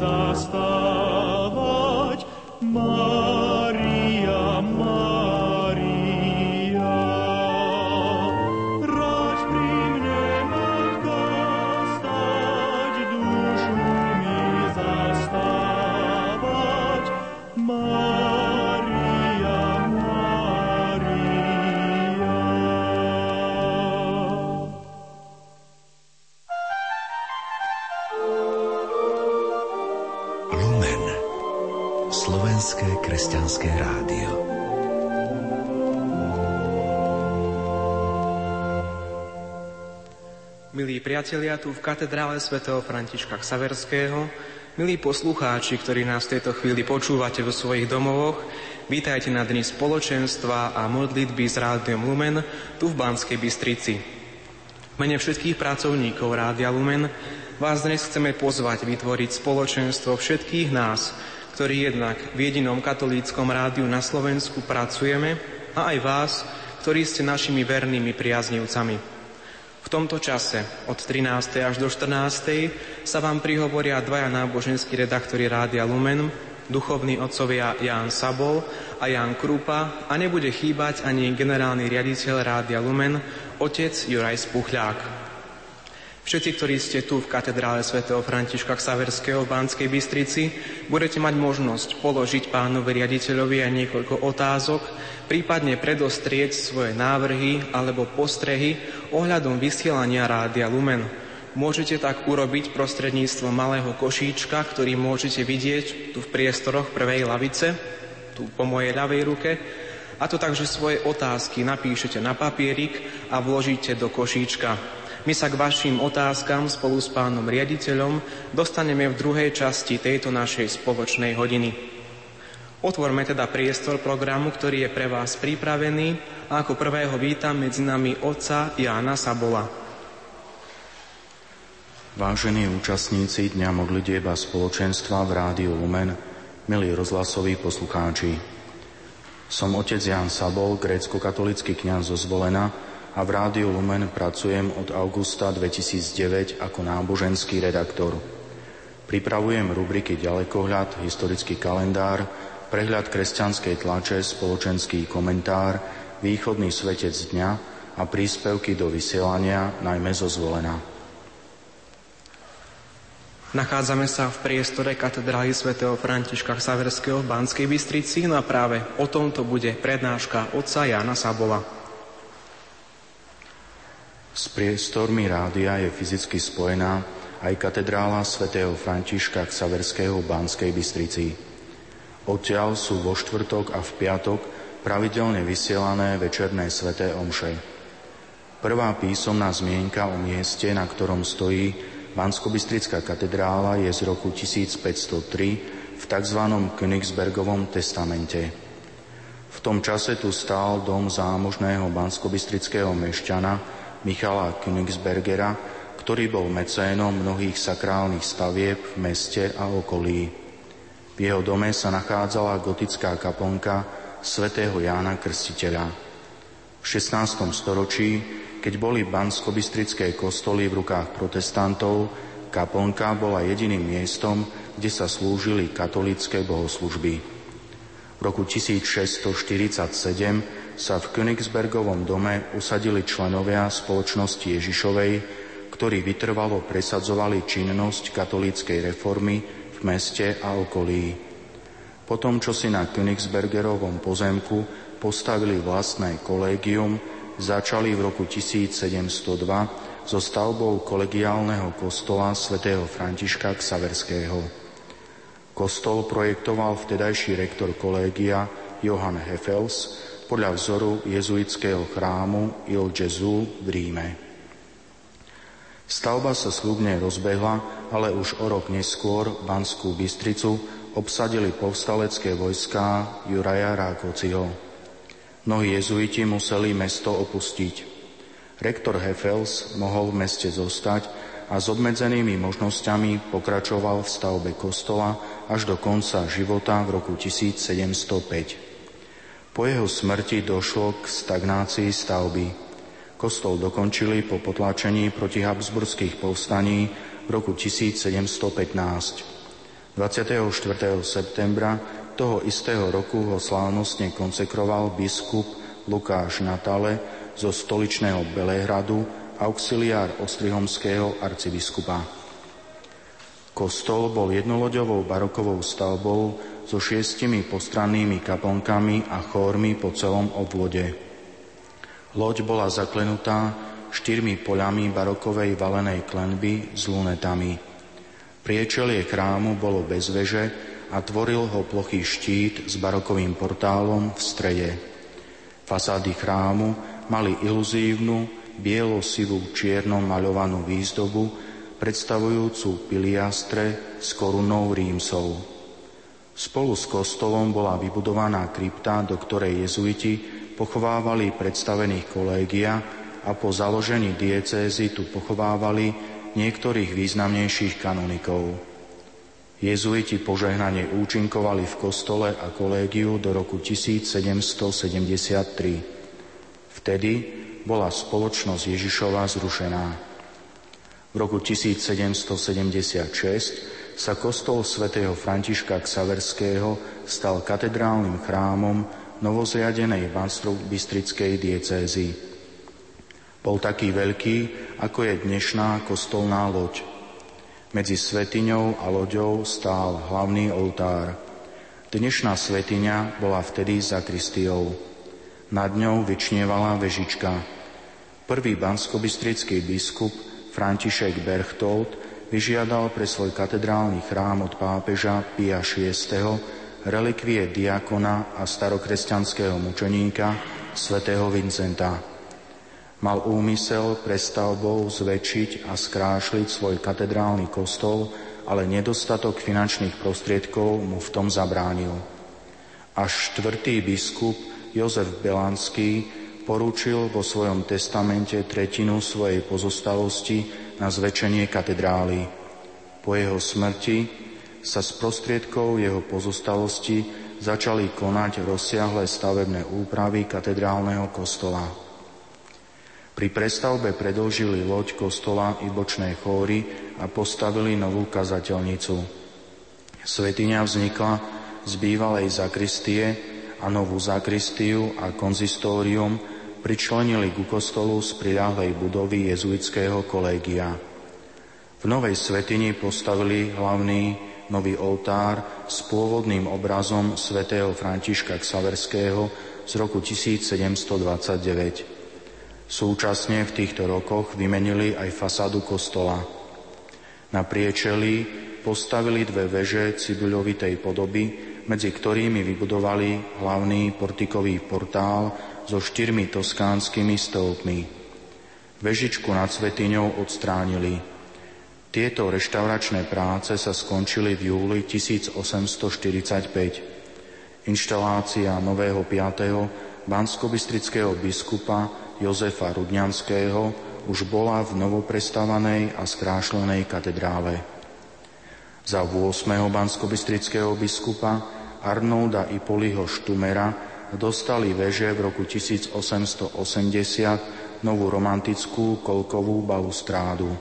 mi zastávať. Tu v katedrále svätého Františka Ksaverského, milí poslucháči, ktorí nás v tejto chvíli počúvate vo svojich domovoch, vítajte na dni spoločenstva a modlitby s Rádiom Lumen tu v Banskej Bystrici. V mene všetkých pracovníkov Rádia Lumen vás dnes chceme pozvať vytvoriť spoločenstvo všetkých nás, ktorí jednak v jedinom katolíckom rádiu na Slovensku pracujeme a aj vás, ktorí ste našimi vernými priaznivcami. Tomto čase od 13. až do 14. sa vám prihovoria dvaja náboženskí redaktori Rádia Lumen, duchovní otcovia Ján Sabol a Ján Krupa a nebude chýbať ani generálny riaditeľ Rádia Lumen, otec Juraj Spuchľák. Všetci, ktorí ste tu v katedrále svätého Františka Ksaverského v Banskej Bystrici, budete mať možnosť položiť pánovi riaditeľovi aj niekoľko otázok, prípadne predostrieť svoje návrhy alebo postrehy ohľadom vysielania Rádia Lumen. Môžete tak urobiť prostredníctvom malého košíčka, ktorý môžete vidieť tu v priestoroch prvej lavice, tu po mojej ľavej ruke, a to tak, že svoje otázky napíšete na papierik a vložíte do košíčka. My sa k vašim otázkam spolu s pánom riaditeľom dostaneme v druhej časti tejto našej spoločnej hodiny. Otvorme teda priestor programu, ktorý je pre vás pripravený a ako prvého vítam medzi nami otca Jána Sabola. Vážení účastníci Dňa modlitieb spoločenstva v Rádiu Lumen, milí rozhlasoví poslucháči. Som otec Jan Sabol, grécko-katolický kňaz zo Zvolena a v Rádiu Lumen pracujem od augusta 2009 ako náboženský redaktor. Pripravujem rubriky Ďalekohľad, historický kalendár, prehľad kresťanskej tlače, spoločenský komentár, východný svetec dňa a príspevky do vysielania, najmä zo Zvolena. Nachádzame sa v priestore katedrály svätého Františka Saverského v Banskej Bystrici, no a práve o tomto bude prednáška otca Jana Sabola. S priestormi rádia je fyzicky spojená aj katedrála svätého Františka Ksaverského v Banskej Bystrici. Odtiaľ sú vo štvrtok a v piatok pravidelne vysielané večerné sveté omše. Prvá písomná zmienka o mieste, na ktorom stojí Banskobystrická katedrála je z roku 1503 v tzv. Königsbergovom testamente. V tom čase tu stál dom zámožného banskobystrického mešťana Michala Königsbergera, ktorý bol mecénom mnohých sakrálnych stavieb v meste a okolí. V jeho dome sa nachádzala gotická kaponka svätého Jána Krstiteľa. V 16. storočí keď boli banskobystrické kostoly v rukách protestantov, kaplnka bola jediným miestom, kde sa slúžili katolické bohoslužby. V roku 1647 sa v Königsbergovom dome usadili členovia spoločnosti Ježišovej, ktorí vytrvalo presadzovali činnosť katolíckej reformy v meste a okolí. Potom, čo si na Königsbergerovom pozemku postavili vlastné kolégium, začali v roku 1702 so stavbou kolegiálneho kostola svätého Františka Ksaverského. Kostol projektoval vtedajší rektor kolégia Johann Hefels podľa vzoru jezuitského chrámu Il Gesù v Ríme. Stavba sa slubne rozbehla, ale už o rok neskôr Banskú Bystricu obsadili povstalecké vojská Juraja Rákociho. Mnohí jezuiti museli mesto opustiť. Rektor Hefels mohol v meste zostať a s obmedzenými možnosťami pokračoval v stavbe kostola až do konca života v roku 1705. Po jeho smrti došlo k stagnácii stavby. Kostol dokončili po potlačení proti Habsburských povstaní v roku 1715. 24. septembra toho istého roku ho slávnostne konsekroval biskup Lukáš Natale zo stoličného Belehradu auxiliár ostrihomského arcibiskupa. Kostol bol jednoloďovou barokovou stavbou so šiestimi postrannými kaplnkami a chórmi po celom obvode. Loď bola zaklenutá štyrmi poľami barokovej valenej klenby s lunetami. Priečelie chrámu bolo bez veže a tvoril ho plochý štít s barokovým portálom v strede. Fasády chrámu mali iluzívnu, bielo-sivú čiernom maľovanú výzdobu, predstavujúcu piliastre s korunou rímsov. Spolu s kostolom bola vybudovaná krypta, do ktorej jezuiti pochovávali predstavených kolégia a po založení diecézy tu pochovávali niektorých významnejších kanonikov. Jezuiti požehnane účinkovali v kostole a kolégiu do roku 1773. Vtedy bola spoločnosť Ježišova zrušená. V roku 1776 sa kostol svätého Františka Ksaverského stal katedrálnym chrámom novozriadenej Banstro-Bystrickej diecézy. Bol taký veľký, ako je dnešná kostolná loď. Medzi svetiňou a loďou stál hlavný oltár. Dnešná svetiňa bola vtedy za Kristiou. Nad ňou vyčnievala vežička. Prvý banskobistrický biskup František Berchtold vyžiadal pre svoj katedrálny chrám od pápeža Pia VI. relikvie diakona a starokresťanského mučeníka svätého Vincenta. Mal úmysel prestavbou zväčšiť a skrášliť svoj katedrálny kostol, ale nedostatok finančných prostriedkov mu v tom zabránil. Až štvrtý biskup Jozef Belanský porúčil vo svojom testamente tretinu svojej pozostalosti na zväčšenie katedrály. Po jeho smrti sa z prostriedkov jeho pozostalosti začali konať rozsiahle stavebné úpravy katedrálneho kostola. Pri prestavbe predlžili loď kostola i bočné chóry a postavili novú kazateľnicu. Svetiňa vznikla z bývalej zakristie a novú zakristiu a konzistórium pričlenili ku kostolu z priľahlej budovy jezuitského kolégia. V novej svetini postavili hlavný nový oltár s pôvodným obrazom svätého Františka Ksaverského z roku 1729. Súčasne v týchto rokoch vymenili aj fasádu kostola. Na priečeli postavili dve veže cibuľovitej podoby, medzi ktorými vybudovali hlavný portikový portál so štyrmi toskánskymi stĺpmi. Vežičku nad Svetiňou odstránili. Tieto reštauračné práce sa skončili v júli 1845. Inštalácia nového 5. banskobistrického biskupa Jozefa Rudňanského už bola v novoprestavanej a skrášlenej katedrále. Za 8. banskobistrického biskupa Arnolda Ipoliho Štumera dostali veže v roku 1880 novú romantickú kolkovú balustrádu.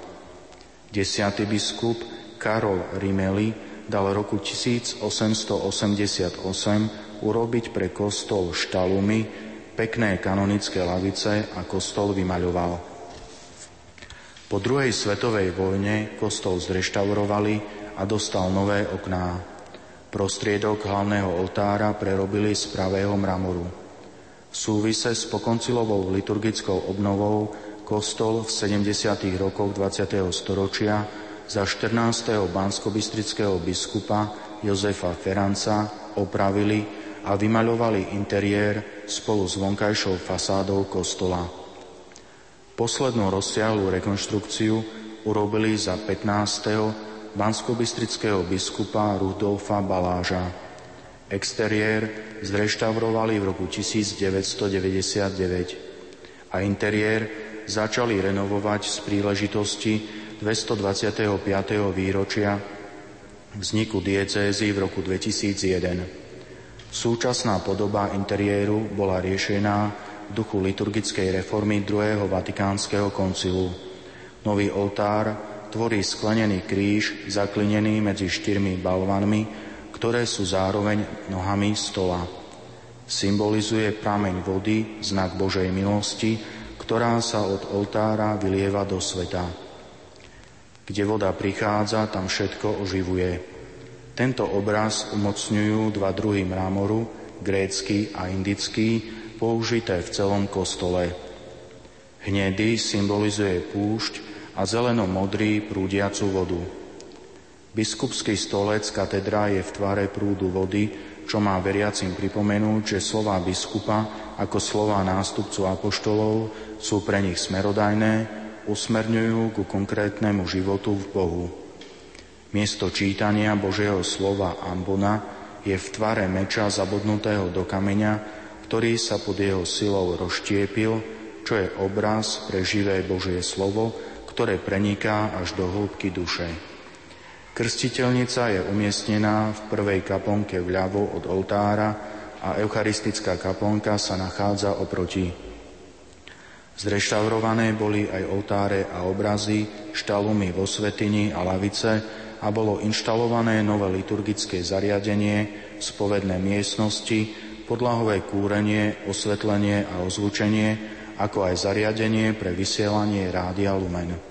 Desiatý biskup Karol Rimeli dal roku 1888 urobiť pre kostol štalumy, pekné kanonické lavice a kostol vymaľoval. Po druhej svetovej vojne kostol zreštaurovali a dostal nové okná. Prostriedok hlavného oltára prerobili z pravého mramoru. V súvise s pokoncilovou liturgickou obnovou kostol v 70. rokoch 20. storočia za 14. banskobistrického biskupa Jozefa Feranca opravili a vymaľovali interiér spolu s vonkajšou fasádou kostola. Poslednú rozsiahlu rekonštrukciu urobili za 15. banskobistrického biskupa Rudolfa Baláža. Exteriér zreštaurovali v roku 1999 a interiér začali renovovať z príležitosti 225. výročia vzniku diecézy v roku 2001. Súčasná podoba interiéru bola riešená v duchu liturgickej reformy druhého Vatikánskeho koncilu. Nový oltár tvorí sklenený kríž zaklinený medzi štyrmi balvanmi, ktoré sú zároveň nohami stola. Symbolizuje prameň vody, znak Božej milosti, ktorá sa od oltára vylieva do sveta. Kde voda prichádza, tam všetko oživuje. Tento obraz umocňujú dva druhy mramoru, grécky a indický, použité v celom kostole. Hnedý symbolizuje púšť a zeleno-modrý prúdiacu vodu. Biskupský stolec katedra je v tvare prúdu vody, čo má veriacim pripomenúť, že slová biskupa ako slová nástupcu apoštolov sú pre nich smerodajné, usmerňujú ku konkrétnemu životu v Bohu. Miesto čítania Božieho slova Ambona je v tvare meča zabodnutého do kameňa, ktorý sa pod jeho silou rozštiepil, čo je obraz pre živé Božie slovo, ktoré preniká až do hĺbky duše. Krstiteľnica je umiestnená v prvej kaponke vľavo od oltára a eucharistická kaponka sa nachádza oproti. Zreštaurované boli aj oltáre a obrazy, štalumy vo svetini a lavice a bolo inštalované nové liturgické zariadenie, spovedné miestnosti, podlahové kúrenie, osvetlenie a ozvučenie, ako aj zariadenie pre vysielanie Rádia Lumen.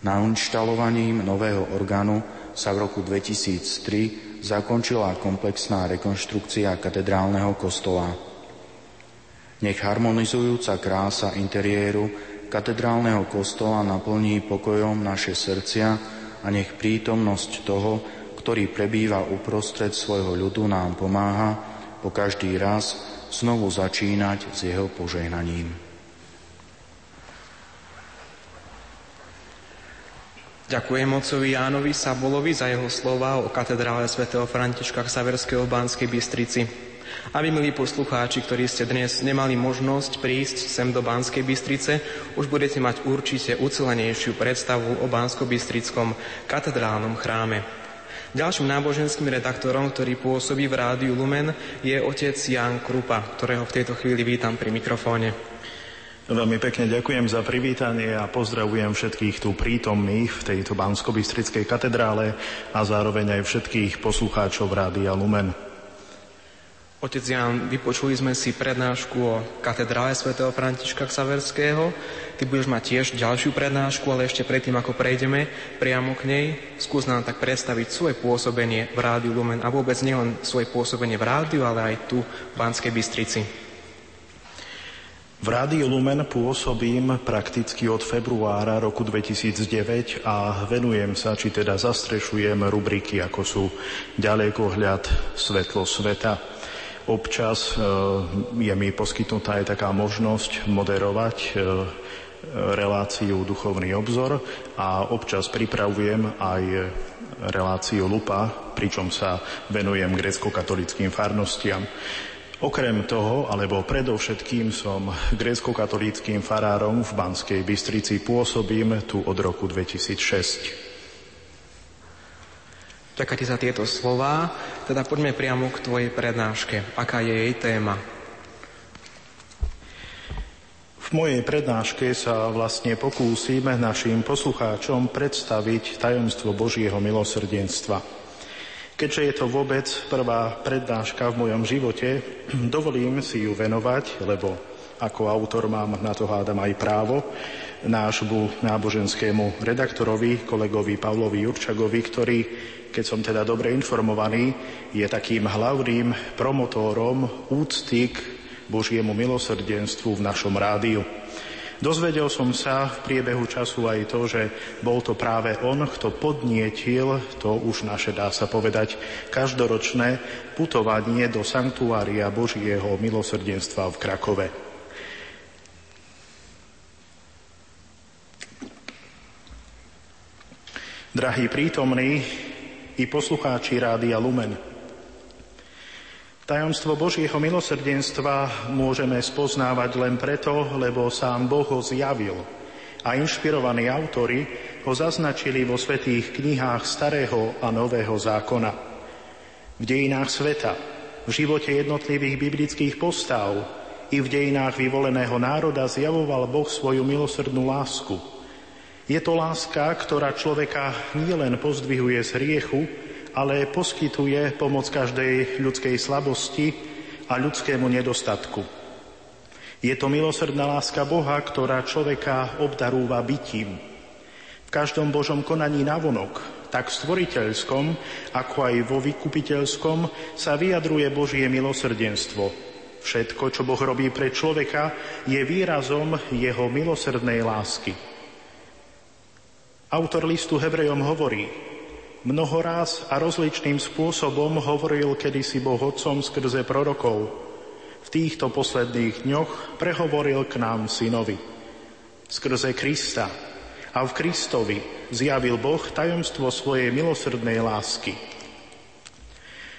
Nainštalovaním nového orgánu sa v roku 2003 zakončila komplexná rekonštrukcia katedrálneho kostola. Nech harmonizujúca krása interiéru katedrálneho kostola naplní pokojom naše srdcia a nech prítomnosť toho, ktorý prebýva uprostred svojho ľudu, nám pomáha po každý raz znovu začínať s jeho požehnaním. Ďakujem otcovi Jánovi Sabolovi za jeho slova o katedrále svätého Františka Saverského v Banskej Bystrici. A vy, milí poslucháči, ktorí ste dnes nemali možnosť prísť sem do Banskej Bystrice, už budete mať určite ucelenejšiu predstavu o Bansko-Bystrickom katedrálnom chráme. Ďalším náboženským redaktorom, ktorý pôsobí v rádiu Lumen, je otec Jan Krupa, ktorého v tejto chvíli vítam pri mikrofóne. Veľmi pekne ďakujem za privítanie a pozdravujem všetkých tu prítomných v tejto bansko katedrále a zároveň aj všetkých poslucháčov Rádia Lumen. Otec Jan, vypočuli sme si prednášku o katedrále svätého Františka Ksaverského. Ty budeš mať tiež ďalšiu prednášku, ale ešte predtým, ako prejdeme priamo k nej, skús nám tak predstaviť svoje pôsobenie v Rádiu Lumen a vôbec nielen svoje pôsobenie v rádiu, ale aj tu v Banskej Bystrici. V Rádiu Lumen pôsobím prakticky od februára roku 2009 a venujem sa, či teda zastrešujem rubriky, ako sú ďalekohľad, svetlo sveta. Občas e, je mi poskytnutá aj taká možnosť moderovať e, reláciu Duchovný obzor a občas pripravujem aj reláciu Lupa, pričom sa venujem grecko-katolickým farnostiam. Okrem toho, alebo predovšetkým som grécko-katolíckým farárom v Banskej Bystrici pôsobím tu od roku 2006. Ďakujem ti za tieto slova. Teda poďme priamo k tvojej prednáške. Aká je jej téma? V mojej prednáške sa vlastne pokúsime našim poslucháčom predstaviť tajomstvo Božieho milosrdenstva. Keďže je to vôbec prvá prednáška v mojom živote, dovolím si ju venovať, lebo ako autor mám na to hádam aj právo, nášmu náboženskému redaktorovi, kolegovi Pavlovi Jurčagovi, ktorý, keď som teda dobre informovaný, je takým hlavným promotórom úcty k Božiemu milosrdenstvu v našom rádiu. Dozvedel som sa v priebehu času aj to, že bol to práve on, kto podnietil to už naše, dá sa povedať, každoročné putovanie do Sanktuária Božieho milosrdenstva v Krakove. Drahí prítomní i poslucháči Rádia Lumen, Tajomstvo Božieho milosrdenstva môžeme spoznávať len preto, lebo sám Boh ho zjavil a inšpirovaní autory ho zaznačili vo svetých knihách Starého a Nového zákona. V dejinách sveta, v živote jednotlivých biblických postav i v dejinách vyvoleného národa zjavoval Boh svoju milosrdnú lásku. Je to láska, ktorá človeka nielen pozdvihuje z hriechu, ale poskytuje pomoc každej ľudskej slabosti a ľudskému nedostatku. Je to milosrdná láska Boha, ktorá človeka obdarúva bytím. V každom Božom konaní navonok, tak v stvoriteľskom, ako aj vo vykupiteľskom, sa vyjadruje Božie milosrdenstvo. Všetko, čo Boh robí pre človeka, je výrazom jeho milosrdnej lásky. Autor listu Hebrejom hovorí, Mnoho raz a rozličným spôsobom hovoril kedysi Boh Otcom skrze prorokov. V týchto posledných dňoch prehovoril k nám synovi. Skrze Krista a v Kristovi zjavil Boh tajomstvo svojej milosrdnej lásky.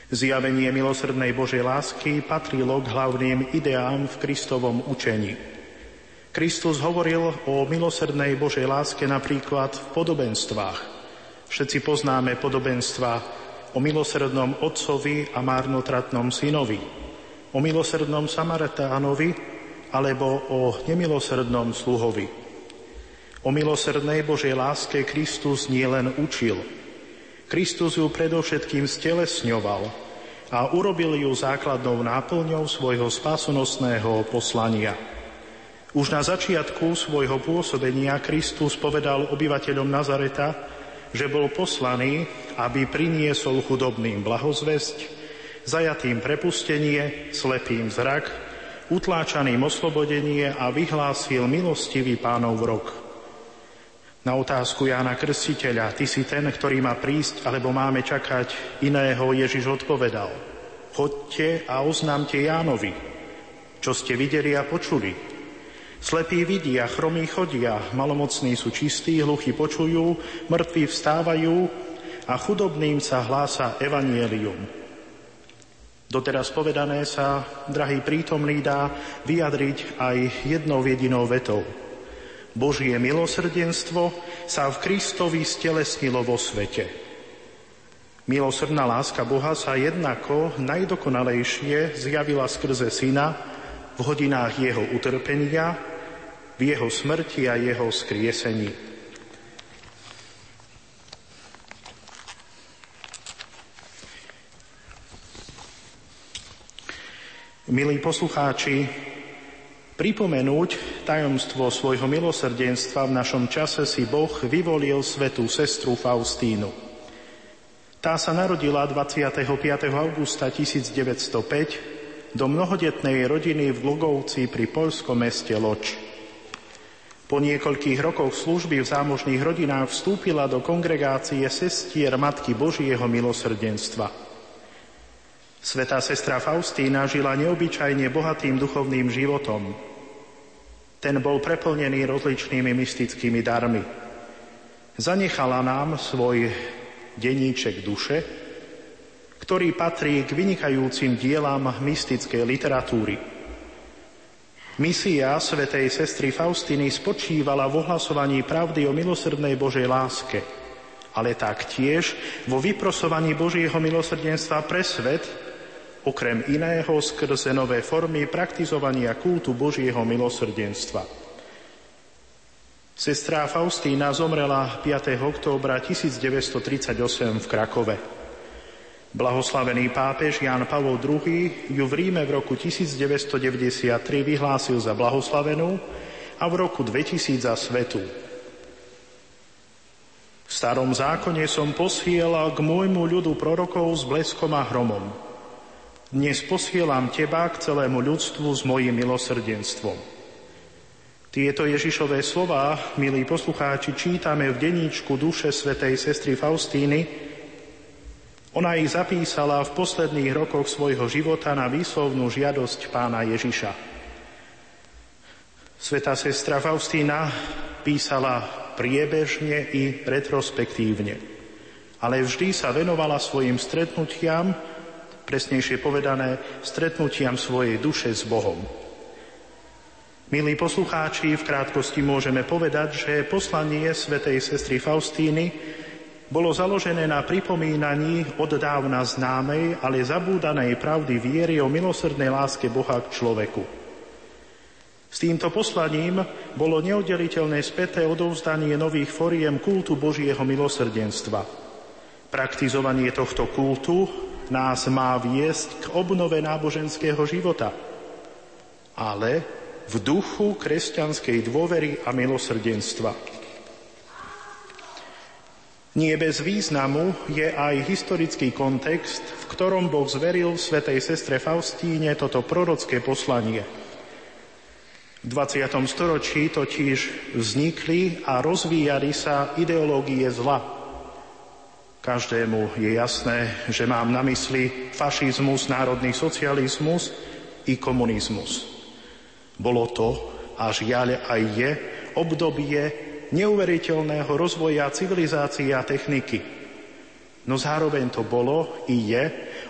Zjavenie milosrdnej Božej lásky patrilo k hlavným ideám v Kristovom učení. Kristus hovoril o milosrdnej Božej láske napríklad v podobenstvách – Všetci poznáme podobenstva o milosrdnom otcovi a márnotratnom synovi, o milosrdnom Samaritánovi alebo o nemilosrdnom sluhovi. O milosrdnej Božej láske Kristus nielen učil. Kristus ju predovšetkým stelesňoval a urobil ju základnou náplňou svojho spasonosného poslania. Už na začiatku svojho pôsobenia Kristus povedal obyvateľom Nazareta, že bol poslaný, aby priniesol chudobným blahozvesť, zajatým prepustenie, slepým zrak, utláčaným oslobodenie a vyhlásil milostivý pánov rok. Na otázku Jána Krstiteľa, ty si ten, ktorý má prísť, alebo máme čakať iného, Ježiš odpovedal. Chodte a oznámte Jánovi, čo ste videli a počuli, Slepí vidia, chromí chodia, malomocní sú čistí, hluchí počujú, mŕtvi vstávajú a chudobným sa hlása evanielium. Doteraz povedané sa, drahý prítomný, dá vyjadriť aj jednou jedinou vetou. Božie milosrdenstvo sa v Kristovi stelesnilo vo svete. Milosrdná láska Boha sa jednako najdokonalejšie zjavila skrze Syna v hodinách jeho utrpenia v jeho smrti a jeho skriesení. Milí poslucháči, pripomenúť tajomstvo svojho milosrdenstva v našom čase si Boh vyvolil svetú sestru Faustínu. Tá sa narodila 25. augusta 1905 do mnohodetnej rodiny v Lugovci pri poľskom meste Loč. Po niekoľkých rokoch služby v zámožných rodinách vstúpila do kongregácie sestier Matky Božieho milosrdenstva. Svetá sestra Faustína žila neobyčajne bohatým duchovným životom. Ten bol preplnený rozličnými mystickými darmi. Zanechala nám svoj deníček duše, ktorý patrí k vynikajúcim dielam mystickej literatúry – Misia svätej sestry Faustiny spočívala v ohlasovaní pravdy o milosrdnej Božej láske, ale taktiež vo vyprosovaní Božieho milosrdenstva pre svet, okrem iného skrze nové formy praktizovania kultu Božieho milosrdenstva. Sestra Faustína zomrela 5. októbra 1938 v Krakove. Blahoslavený pápež Ján Pavol II ju v Ríme v roku 1993 vyhlásil za blahoslavenú a v roku 2000 za svetu. V starom zákone som posielal k môjmu ľudu prorokov s bleskom a hromom. Dnes posielam teba k celému ľudstvu s mojim milosrdenstvom. Tieto Ježišové slová, milí poslucháči, čítame v deníčku duše svätej sestry Faustíny. Ona ich zapísala v posledných rokoch svojho života na výslovnú žiadosť pána Ježiša. Sveta sestra Faustína písala priebežne i retrospektívne, ale vždy sa venovala svojim stretnutiam, presnejšie povedané, stretnutiam svojej duše s Bohom. Milí poslucháči, v krátkosti môžeme povedať, že poslanie svätej sestry Faustíny bolo založené na pripomínaní od dávna známej, ale zabúdanej pravdy viery o milosrdnej láske Boha k človeku. S týmto poslaním bolo neoddeliteľné späté odovzdanie nových foriem kultu Božieho milosrdenstva. Praktizovanie tohto kultu nás má viesť k obnove náboženského života. Ale v duchu kresťanskej dôvery a milosrdenstva. Nie bez významu je aj historický kontext, v ktorom Boh zveril svetej sestre Faustíne toto prorocké poslanie. V 20. storočí totiž vznikli a rozvíjali sa ideológie zla. Každému je jasné, že mám na mysli fašizmus, národný socializmus i komunizmus. Bolo to, a žiaľ aj je, obdobie neuveriteľného rozvoja civilizácie a techniky. No zároveň to bolo i je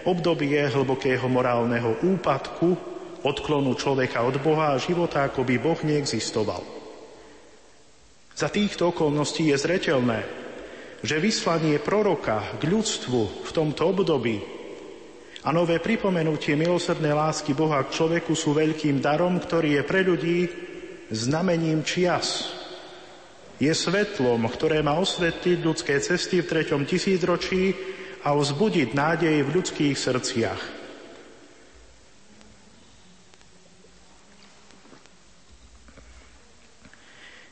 obdobie hlbokého morálneho úpadku, odklonu človeka od Boha a života, ako by Boh neexistoval. Za týchto okolností je zretelné, že vyslanie proroka k ľudstvu v tomto období a nové pripomenutie milosrdnej lásky Boha k človeku sú veľkým darom, ktorý je pre ľudí znamením čias. Je svetlom, ktoré má osvetliť ľudské cesty v treťom tisícročí a vzbudiť nádej v ľudských srdciach.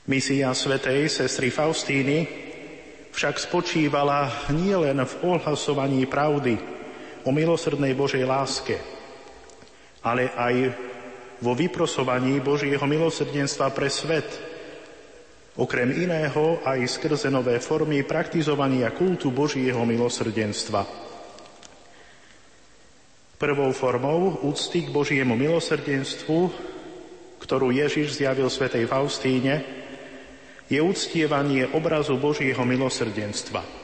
Misia svetej sestry Faustíny však spočívala nielen v ohlasovaní pravdy, o milosrdnej Božej láske, ale aj vo vyprosovaní Božieho milosrdenstva pre svet, okrem iného aj skrze nové formy praktizovania kultu Božieho milosrdenstva. Prvou formou úcty k Božiemu milosrdenstvu, ktorú Ježiš zjavil svätej Faustíne, je uctievanie obrazu Božieho milosrdenstva –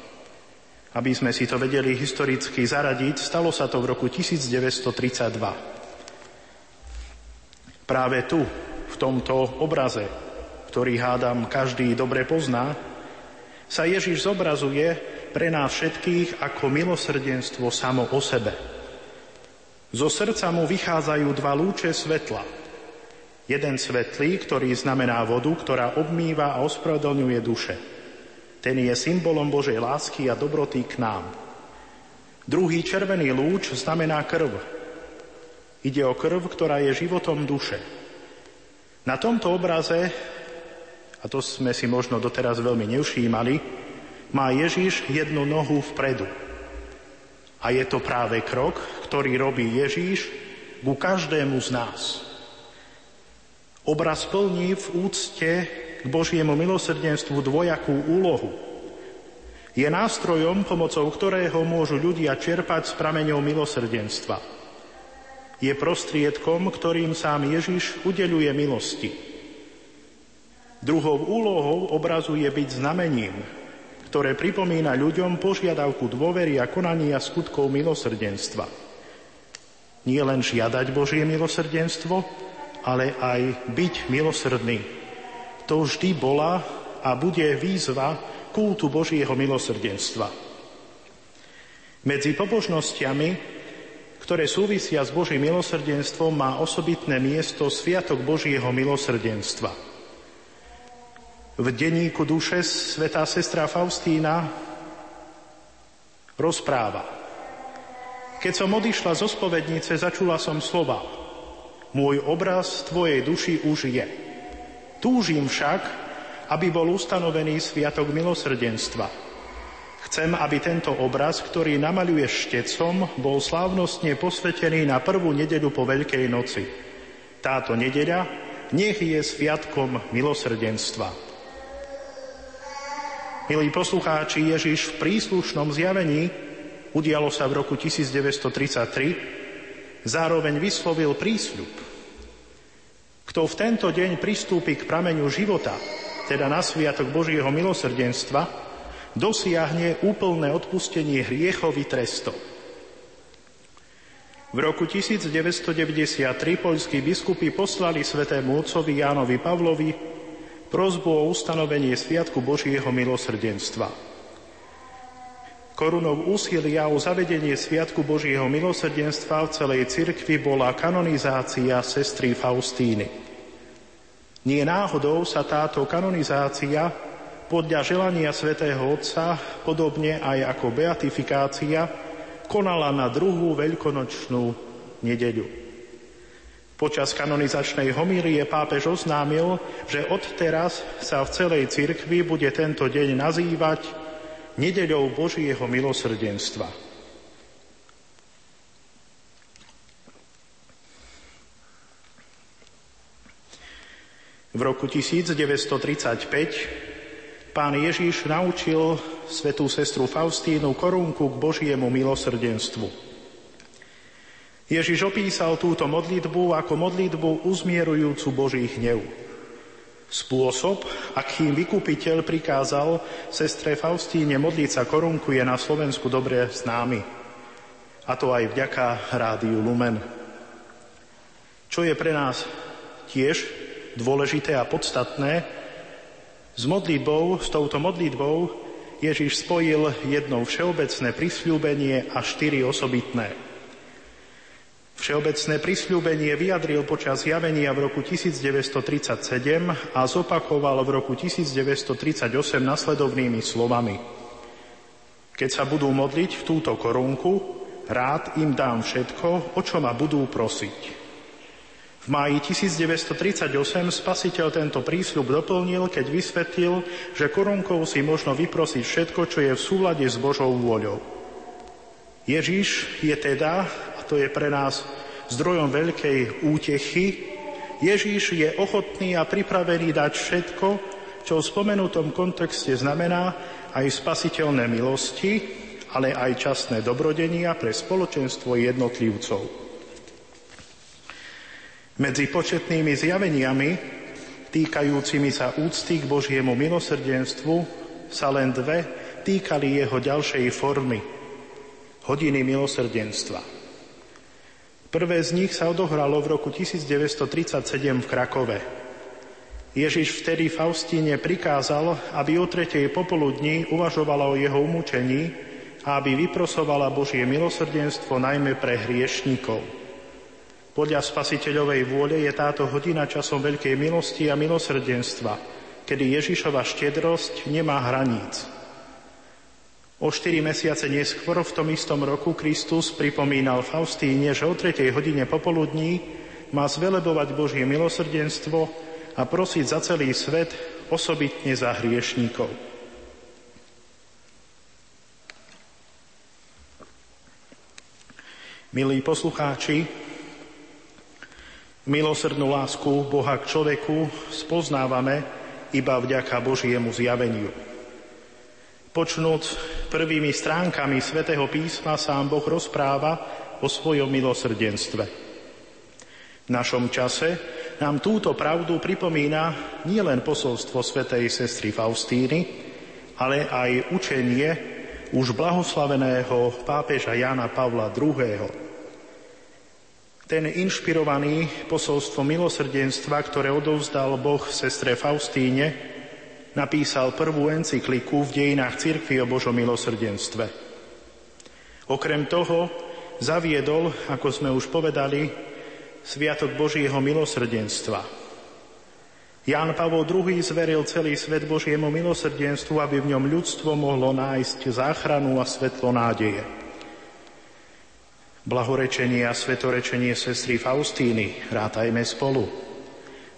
aby sme si to vedeli historicky zaradiť, stalo sa to v roku 1932. Práve tu, v tomto obraze, ktorý hádam každý dobre pozná, sa Ježiš zobrazuje pre nás všetkých ako milosrdenstvo samo o sebe. Zo srdca mu vychádzajú dva lúče svetla. Jeden svetlý, ktorý znamená vodu, ktorá obmýva a ospravedlňuje duše – ten je symbolom Božej lásky a dobroty k nám. Druhý červený lúč znamená krv. Ide o krv, ktorá je životom duše. Na tomto obraze, a to sme si možno doteraz veľmi nevšímali, má Ježiš jednu nohu vpredu. A je to práve krok, ktorý robí Ježíš ku každému z nás. Obraz plní v úcte k Božiemu milosrdenstvu dvojakú úlohu. Je nástrojom, pomocou ktorého môžu ľudia čerpať s prameňou milosrdenstva. Je prostriedkom, ktorým sám Ježiš udeluje milosti. Druhou úlohou obrazu je byť znamením, ktoré pripomína ľuďom požiadavku dôvery a konania skutkov milosrdenstva. Nie len žiadať Božie milosrdenstvo, ale aj byť milosrdný to vždy bola a bude výzva kultu Božieho milosrdenstva. Medzi pobožnosťami, ktoré súvisia s Božím milosrdenstvom, má osobitné miesto Sviatok Božieho milosrdenstva. V denníku duše svetá sestra Faustína rozpráva. Keď som odišla zo spovednice, začula som slova. Môj obraz tvojej duši už je. Túžim však, aby bol ustanovený Sviatok milosrdenstva. Chcem, aby tento obraz, ktorý namaľuje štecom, bol slávnostne posvetený na prvú nedeľu po Veľkej noci. Táto nedeľa nech je sviatkom milosrdenstva. Milí poslucháči, Ježiš v príslušnom zjavení, udialo sa v roku 1933, zároveň vyslovil prísľub. Kto v tento deň pristúpi k prameňu života, teda na sviatok Božieho milosrdenstva, dosiahne úplné odpustenie hriechov i trestov. V roku 1993 poľskí biskupy poslali svetému otcovi Jánovi Pavlovi prozbu o ustanovenie Sviatku Božieho milosrdenstva. Korunou úsilia o zavedenie Sviatku Božieho milosrdenstva v celej cirkvi bola kanonizácia sestry Faustíny. Nie náhodou sa táto kanonizácia podľa želania svätého Otca, podobne aj ako beatifikácia, konala na druhú veľkonočnú nedeľu. Počas kanonizačnej homílie pápež oznámil, že odteraz sa v celej cirkvi bude tento deň nazývať nedeľou Božieho milosrdenstva. V roku 1935 Pán Ježiš naučil svetú sestru Faustínu korunku k Božiemu milosrdenstvu. Ježiš opísal túto modlitbu ako modlitbu uzmierujúcu Boží hnev. Spôsob, akým vykupiteľ prikázal sestre Faustíne modliť sa korunku, je na Slovensku dobre známy. A to aj vďaka Rádiu Lumen. Čo je pre nás tiež dôležité a podstatné, s modlitbou, s touto modlitbou Ježiš spojil jednou všeobecné prisľúbenie a štyri osobitné. Všeobecné prisľúbenie vyjadril počas javenia v roku 1937 a zopakoval v roku 1938 nasledovnými slovami. Keď sa budú modliť v túto korunku, rád im dám všetko, o čo ma budú prosiť. V máji 1938 spasiteľ tento prísľub doplnil, keď vysvetlil, že korunkou si možno vyprosiť všetko, čo je v súlade s Božou vôľou. Ježiš je teda, to je pre nás zdrojom veľkej útechy, Ježiš je ochotný a pripravený dať všetko, čo v spomenutom kontexte znamená aj spasiteľné milosti, ale aj časné dobrodenia pre spoločenstvo jednotlivcov. Medzi početnými zjaveniami týkajúcimi sa úcty k Božiemu milosrdenstvu sa len dve týkali jeho ďalšej formy hodiny milosrdenstva. Prvé z nich sa odohralo v roku 1937 v Krakove. Ježiš vtedy Faustíne prikázal, aby o tretej popoludní uvažovala o jeho umúčení a aby vyprosovala Božie milosrdenstvo najmä pre hriešníkov. Podľa spasiteľovej vôle je táto hodina časom veľkej milosti a milosrdenstva, kedy Ježišova štedrosť nemá hraníc. O štyri mesiace neskôr v tom istom roku Kristus pripomínal Faustíne, že o tretej hodine popoludní má zvelebovať Božie milosrdenstvo a prosiť za celý svet, osobitne za hriešníkov. Milí poslucháči, Milosrdnú lásku Boha k človeku spoznávame iba vďaka Božiemu zjaveniu. Počnúc prvými stránkami svätého písma sám Boh rozpráva o svojom milosrdenstve. V našom čase nám túto pravdu pripomína nielen posolstvo svätej sestry Faustíny, ale aj učenie už blahoslaveného pápeža Jana Pavla II ten inšpirovaný posolstvo milosrdenstva, ktoré odovzdal Boh sestre Faustíne, napísal prvú encykliku v dejinách cirkvi o Božom milosrdenstve. Okrem toho zaviedol, ako sme už povedali, Sviatok Božieho milosrdenstva. Ján Pavol II zveril celý svet Božiemu milosrdenstvu, aby v ňom ľudstvo mohlo nájsť záchranu a svetlo nádeje. Blahorečenie a svetorečenie sestry Faustíny rátajme spolu.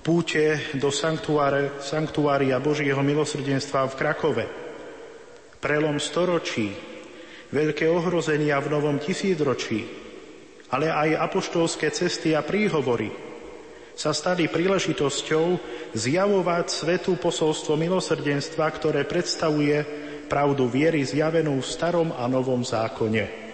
Púte do sanktuária Božieho milosrdenstva v Krakove. Prelom storočí, veľké ohrozenia v novom tisícročí, ale aj apoštolské cesty a príhovory, sa stali príležitosťou zjavovať svetú posolstvo milosrdenstva, ktoré predstavuje pravdu viery zjavenú v starom a novom zákone.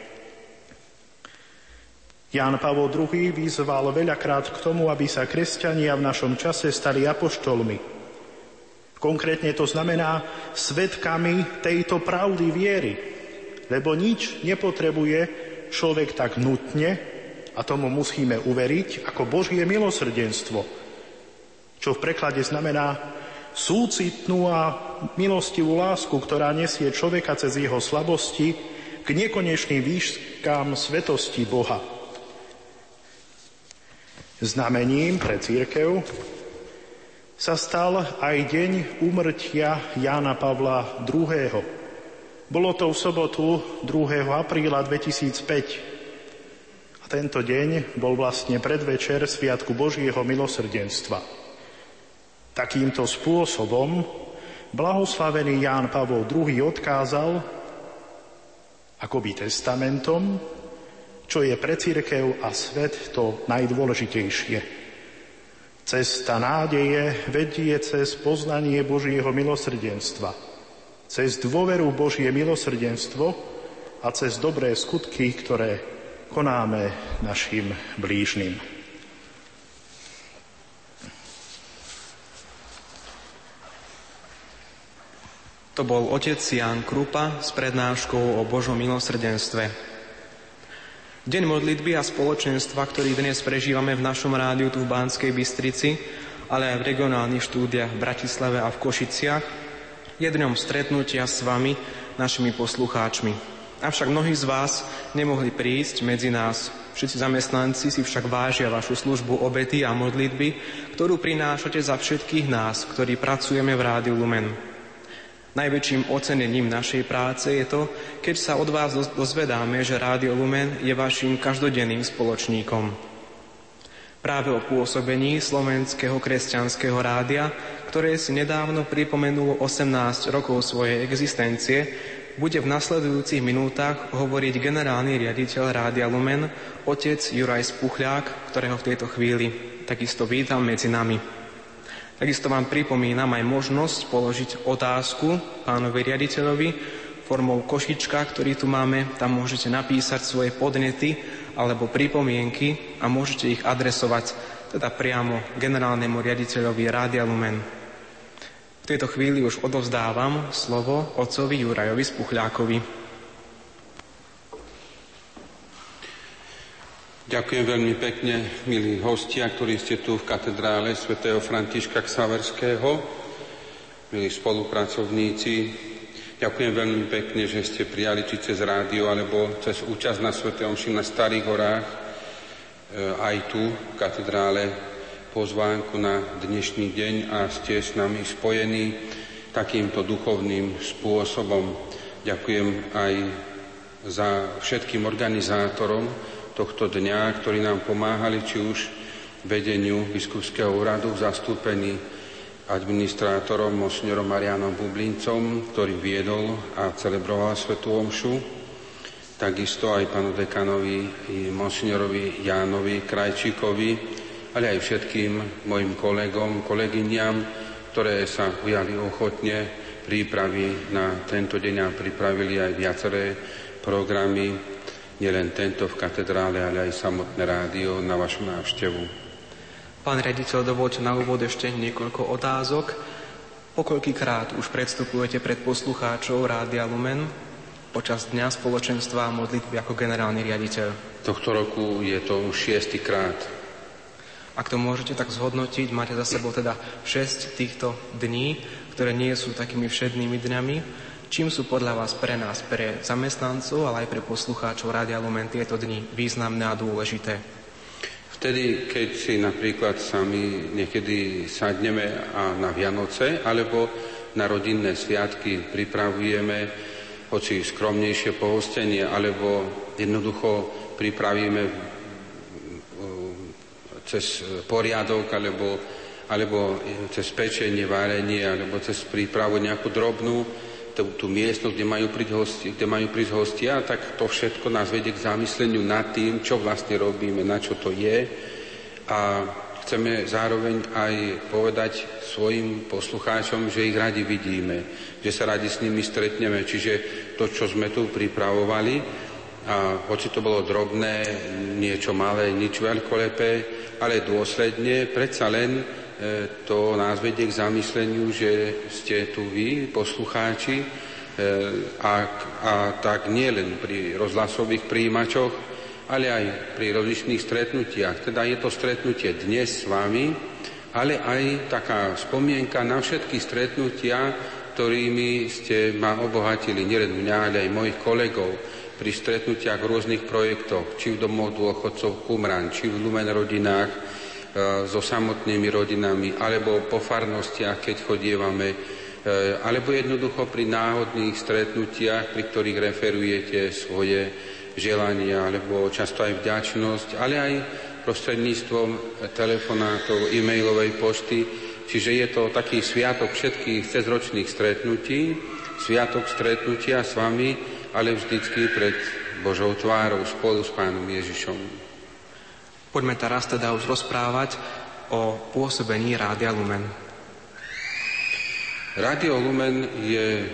Ján Pavol II vyzval veľakrát k tomu, aby sa kresťania v našom čase stali apoštolmi. Konkrétne to znamená svetkami tejto pravdy viery, lebo nič nepotrebuje človek tak nutne, a tomu musíme uveriť, ako Božie milosrdenstvo, čo v preklade znamená súcitnú a milostivú lásku, ktorá nesie človeka cez jeho slabosti k nekonečným výškám svetosti Boha. Znamením pre církev sa stal aj deň úmrtia Jána Pavla II. Bolo to v sobotu 2. apríla 2005. A tento deň bol vlastne predvečer Sviatku Božieho milosrdenstva. Takýmto spôsobom blahoslavený Ján Pavol II odkázal akoby testamentom čo je pre církev a svet to najdôležitejšie. Cesta nádeje vedie cez poznanie Božieho milosrdenstva, cez dôveru Božie milosrdenstvo a cez dobré skutky, ktoré konáme našim blížnym. To bol otec Jan Krupa s prednáškou o Božom milosrdenstve. Deň modlitby a spoločenstva, ktorý dnes prežívame v našom rádiu tu v Banskej Bystrici, ale aj v regionálnych štúdiách v Bratislave a v Košiciach, je dňom stretnutia s vami, našimi poslucháčmi. Avšak mnohí z vás nemohli prísť medzi nás. Všetci zamestnanci si však vážia vašu službu obety a modlitby, ktorú prinášate za všetkých nás, ktorí pracujeme v Rádiu Lumen. Najväčším ocenením našej práce je to, keď sa od vás dozvedáme, že Rádio Lumen je vašim každodenným spoločníkom. Práve o pôsobení slovenského kresťanského rádia, ktoré si nedávno pripomenulo 18 rokov svojej existencie, bude v nasledujúcich minútach hovoriť generálny riaditeľ Rádia Lumen, otec Juraj Spuchľák, ktorého v tejto chvíli takisto vítam medzi nami. Takisto vám pripomínam aj možnosť položiť otázku pánovi riaditeľovi formou košička, ktorý tu máme. Tam môžete napísať svoje podnety alebo pripomienky a môžete ich adresovať teda priamo generálnemu riaditeľovi Rádia Lumen. V tejto chvíli už odovzdávam slovo otcovi Jurajovi Spuchľákovi. Ďakujem veľmi pekne, milí hostia, ktorí ste tu v katedrále svätého Františka Ksaverského, milí spolupracovníci. Ďakujem veľmi pekne, že ste prijali či cez rádio, alebo cez účasť na svätého Omši na Starých horách, e, aj tu v katedrále pozvánku na dnešný deň a ste s nami spojení takýmto duchovným spôsobom. Ďakujem aj za všetkým organizátorom, tohto dňa, ktorí nám pomáhali, či už vedeniu biskupského úradu v zastúpení administrátorom monsignorom Marianom Bublincom, ktorý viedol a celebroval Svetú Omšu, takisto aj panu dekanovi monsignorovi Jánovi Krajčíkovi, ale aj všetkým mojim kolegom, kolegyňam, ktoré sa ujali ochotne prípravy na tento deň a pripravili aj viaceré programy nielen tento v katedrále, ale aj samotné rádio na vašu návštevu. Pán rediteľ, dovolte na úvod ešte niekoľko otázok. Pokoľkýkrát už predstupujete pred poslucháčov Rádia Lumen počas Dňa spoločenstva a modlitby ako generálny riaditeľ? Tohto roku je to už šiestýkrát. Ak to môžete tak zhodnotiť, máte za sebou teda 6 týchto dní, ktoré nie sú takými všednými dňami. Čím sú podľa vás pre nás, pre zamestnancov, ale aj pre poslucháčov Rádia Lumen tieto dni významné a dôležité? Vtedy, keď si napríklad sami niekedy sadneme a na Vianoce alebo na rodinné sviatky pripravujeme hoci skromnejšie pohostenie, alebo jednoducho pripravíme cez poriadok, alebo, alebo cez pečenie, varenie, alebo cez prípravu nejakú drobnú, tú, tú miestnosť, kde majú, prísť hostia, kde majú prísť hostia, tak to všetko nás vedie k zamysleniu nad tým, čo vlastne robíme, na čo to je. A chceme zároveň aj povedať svojim poslucháčom, že ich radi vidíme, že sa radi s nimi stretneme. Čiže to, čo sme tu pripravovali, a hoci to bolo drobné, niečo malé, nič veľkolepé, ale dôsledne, predsa len to nás vedie k zamysleniu, že ste tu vy, poslucháči, e, a, a tak nie len pri rozhlasových príjimačoch, ale aj pri rozličných stretnutiach. Teda je to stretnutie dnes s vami, ale aj taká spomienka na všetky stretnutia, ktorými ste ma obohatili, nielen mňa, ale aj mojich kolegov pri stretnutiach v rôznych projektoch, či v domoch dôchodcov Kumran, či v Lumen rodinách e, so samotnými rodinami, alebo po farnostiach, keď chodievame, e, alebo jednoducho pri náhodných stretnutiach, pri ktorých referujete svoje želania, alebo často aj vďačnosť, ale aj prostredníctvom telefonátov, e-mailovej pošty. Čiže je to taký sviatok všetkých cezročných stretnutí, sviatok stretnutia s vami, ale vždycky pred Božou tvárou spolu s Pánom Ježišom. Poďme teraz teda už rozprávať o pôsobení Rádia Lumen. Radio Lumen je e,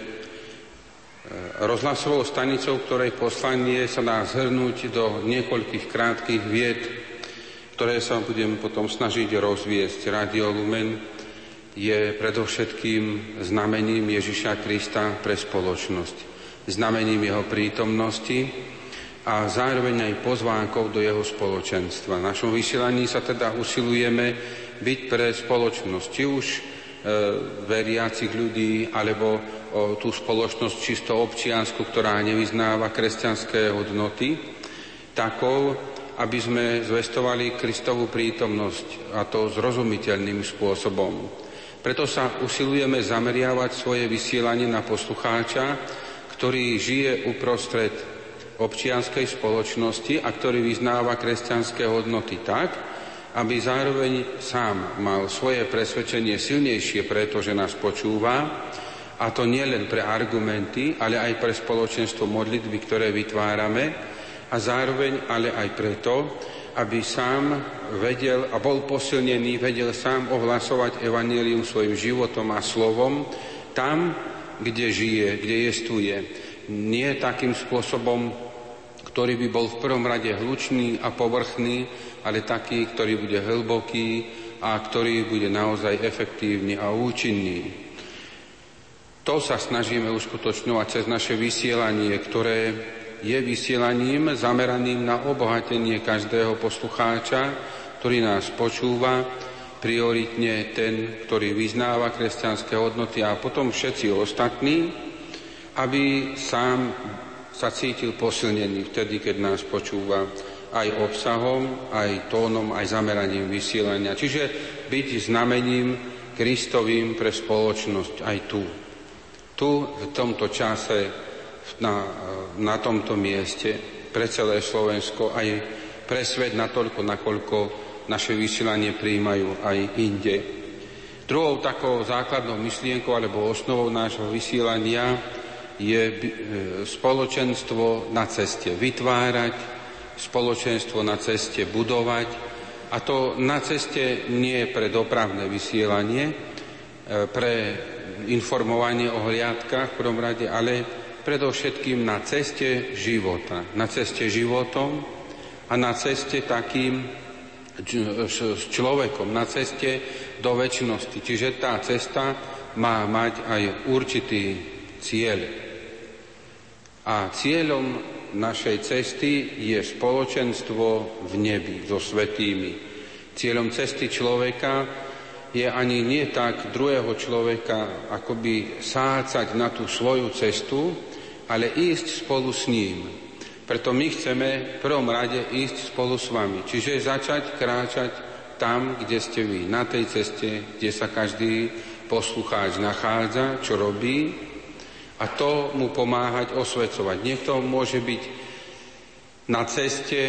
rozhlasovou stanicou, ktorej poslanie sa dá zhrnúť do niekoľkých krátkých vied, ktoré sa budem potom snažiť rozviesť. Radio Lumen je predovšetkým znamením Ježiša Krista pre spoločnosť znamením jeho prítomnosti a zároveň aj pozvánkou do jeho spoločenstva. V našom vysielaní sa teda usilujeme byť pre spoločnosť, či už e, veriacich ľudí, alebo o tú spoločnosť čisto občiansku, ktorá nevyznáva kresťanské hodnoty, takou, aby sme zvestovali Kristovú prítomnosť a to zrozumiteľným spôsobom. Preto sa usilujeme zameriavať svoje vysielanie na poslucháča, ktorý žije uprostred občianskej spoločnosti a ktorý vyznáva kresťanské hodnoty tak, aby zároveň sám mal svoje presvedčenie silnejšie, pretože nás počúva, a to nie len pre argumenty, ale aj pre spoločenstvo modlitby, ktoré vytvárame, a zároveň ale aj preto, aby sám vedel a bol posilnený, vedel sám ohlasovať evanílium svojim životom a slovom tam, kde žije, kde jestuje. Nie takým spôsobom, ktorý by bol v prvom rade hlučný a povrchný, ale taký, ktorý bude hlboký a ktorý bude naozaj efektívny a účinný. To sa snažíme uskutočňovať cez naše vysielanie, ktoré je vysielaním zameraným na obohatenie každého poslucháča, ktorý nás počúva, prioritne ten, ktorý vyznáva kresťanské hodnoty a potom všetci ostatní, aby sám sa cítil posilnený vtedy, keď nás počúva aj obsahom, aj tónom, aj zameraním vysielania. Čiže byť znamením Kristovým pre spoločnosť aj tu. Tu, v tomto čase, na, na tomto mieste, pre celé Slovensko, aj pre svet natoľko, nakoľko naše vysielanie prijímajú aj inde. Druhou takou základnou myšlienkou alebo osnovou nášho vysielania je e, spoločenstvo na ceste vytvárať, spoločenstvo na ceste budovať a to na ceste nie pre dopravné vysielanie, e, pre informovanie o hliadkách v prvom rade, ale predovšetkým na ceste života. Na ceste životom a na ceste takým, s človekom na ceste do väčšnosti. Čiže tá cesta má mať aj určitý cieľ. A cieľom našej cesty je spoločenstvo v nebi so svetými. Cieľom cesty človeka je ani nie tak druhého človeka akoby sácať na tú svoju cestu, ale ísť spolu s ním. Preto my chceme v prvom rade ísť spolu s vami. Čiže začať kráčať tam, kde ste vy, na tej ceste, kde sa každý poslucháč nachádza, čo robí a to mu pomáhať osvecovať. Niekto môže byť na ceste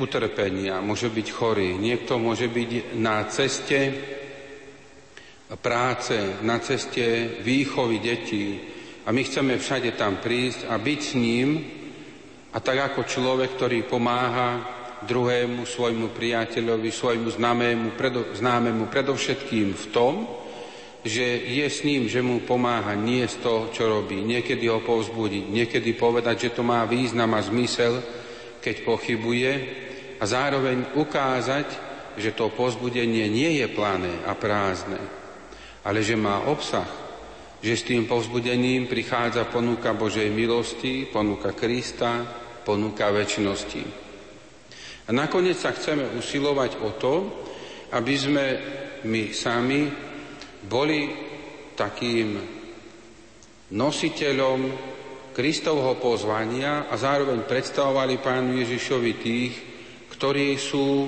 utrpenia, môže byť chorý, niekto môže byť na ceste práce, na ceste výchovy detí a my chceme všade tam prísť a byť s ním a tak ako človek, ktorý pomáha druhému svojmu priateľovi, svojmu známemu, predo, známemu predovšetkým v tom, že je s ním, že mu pomáha nie z toho, čo robí. Niekedy ho povzbudiť, niekedy povedať, že to má význam a zmysel, keď pochybuje a zároveň ukázať, že to povzbudenie nie je plané a prázdne, ale že má obsah, že s tým povzbudením prichádza ponuka Božej milosti, ponuka Krista, ponuka väčšnosti. A nakoniec sa chceme usilovať o to, aby sme my sami boli takým nositeľom Kristovho pozvania a zároveň predstavovali pánu Ježišovi tých, ktorí sú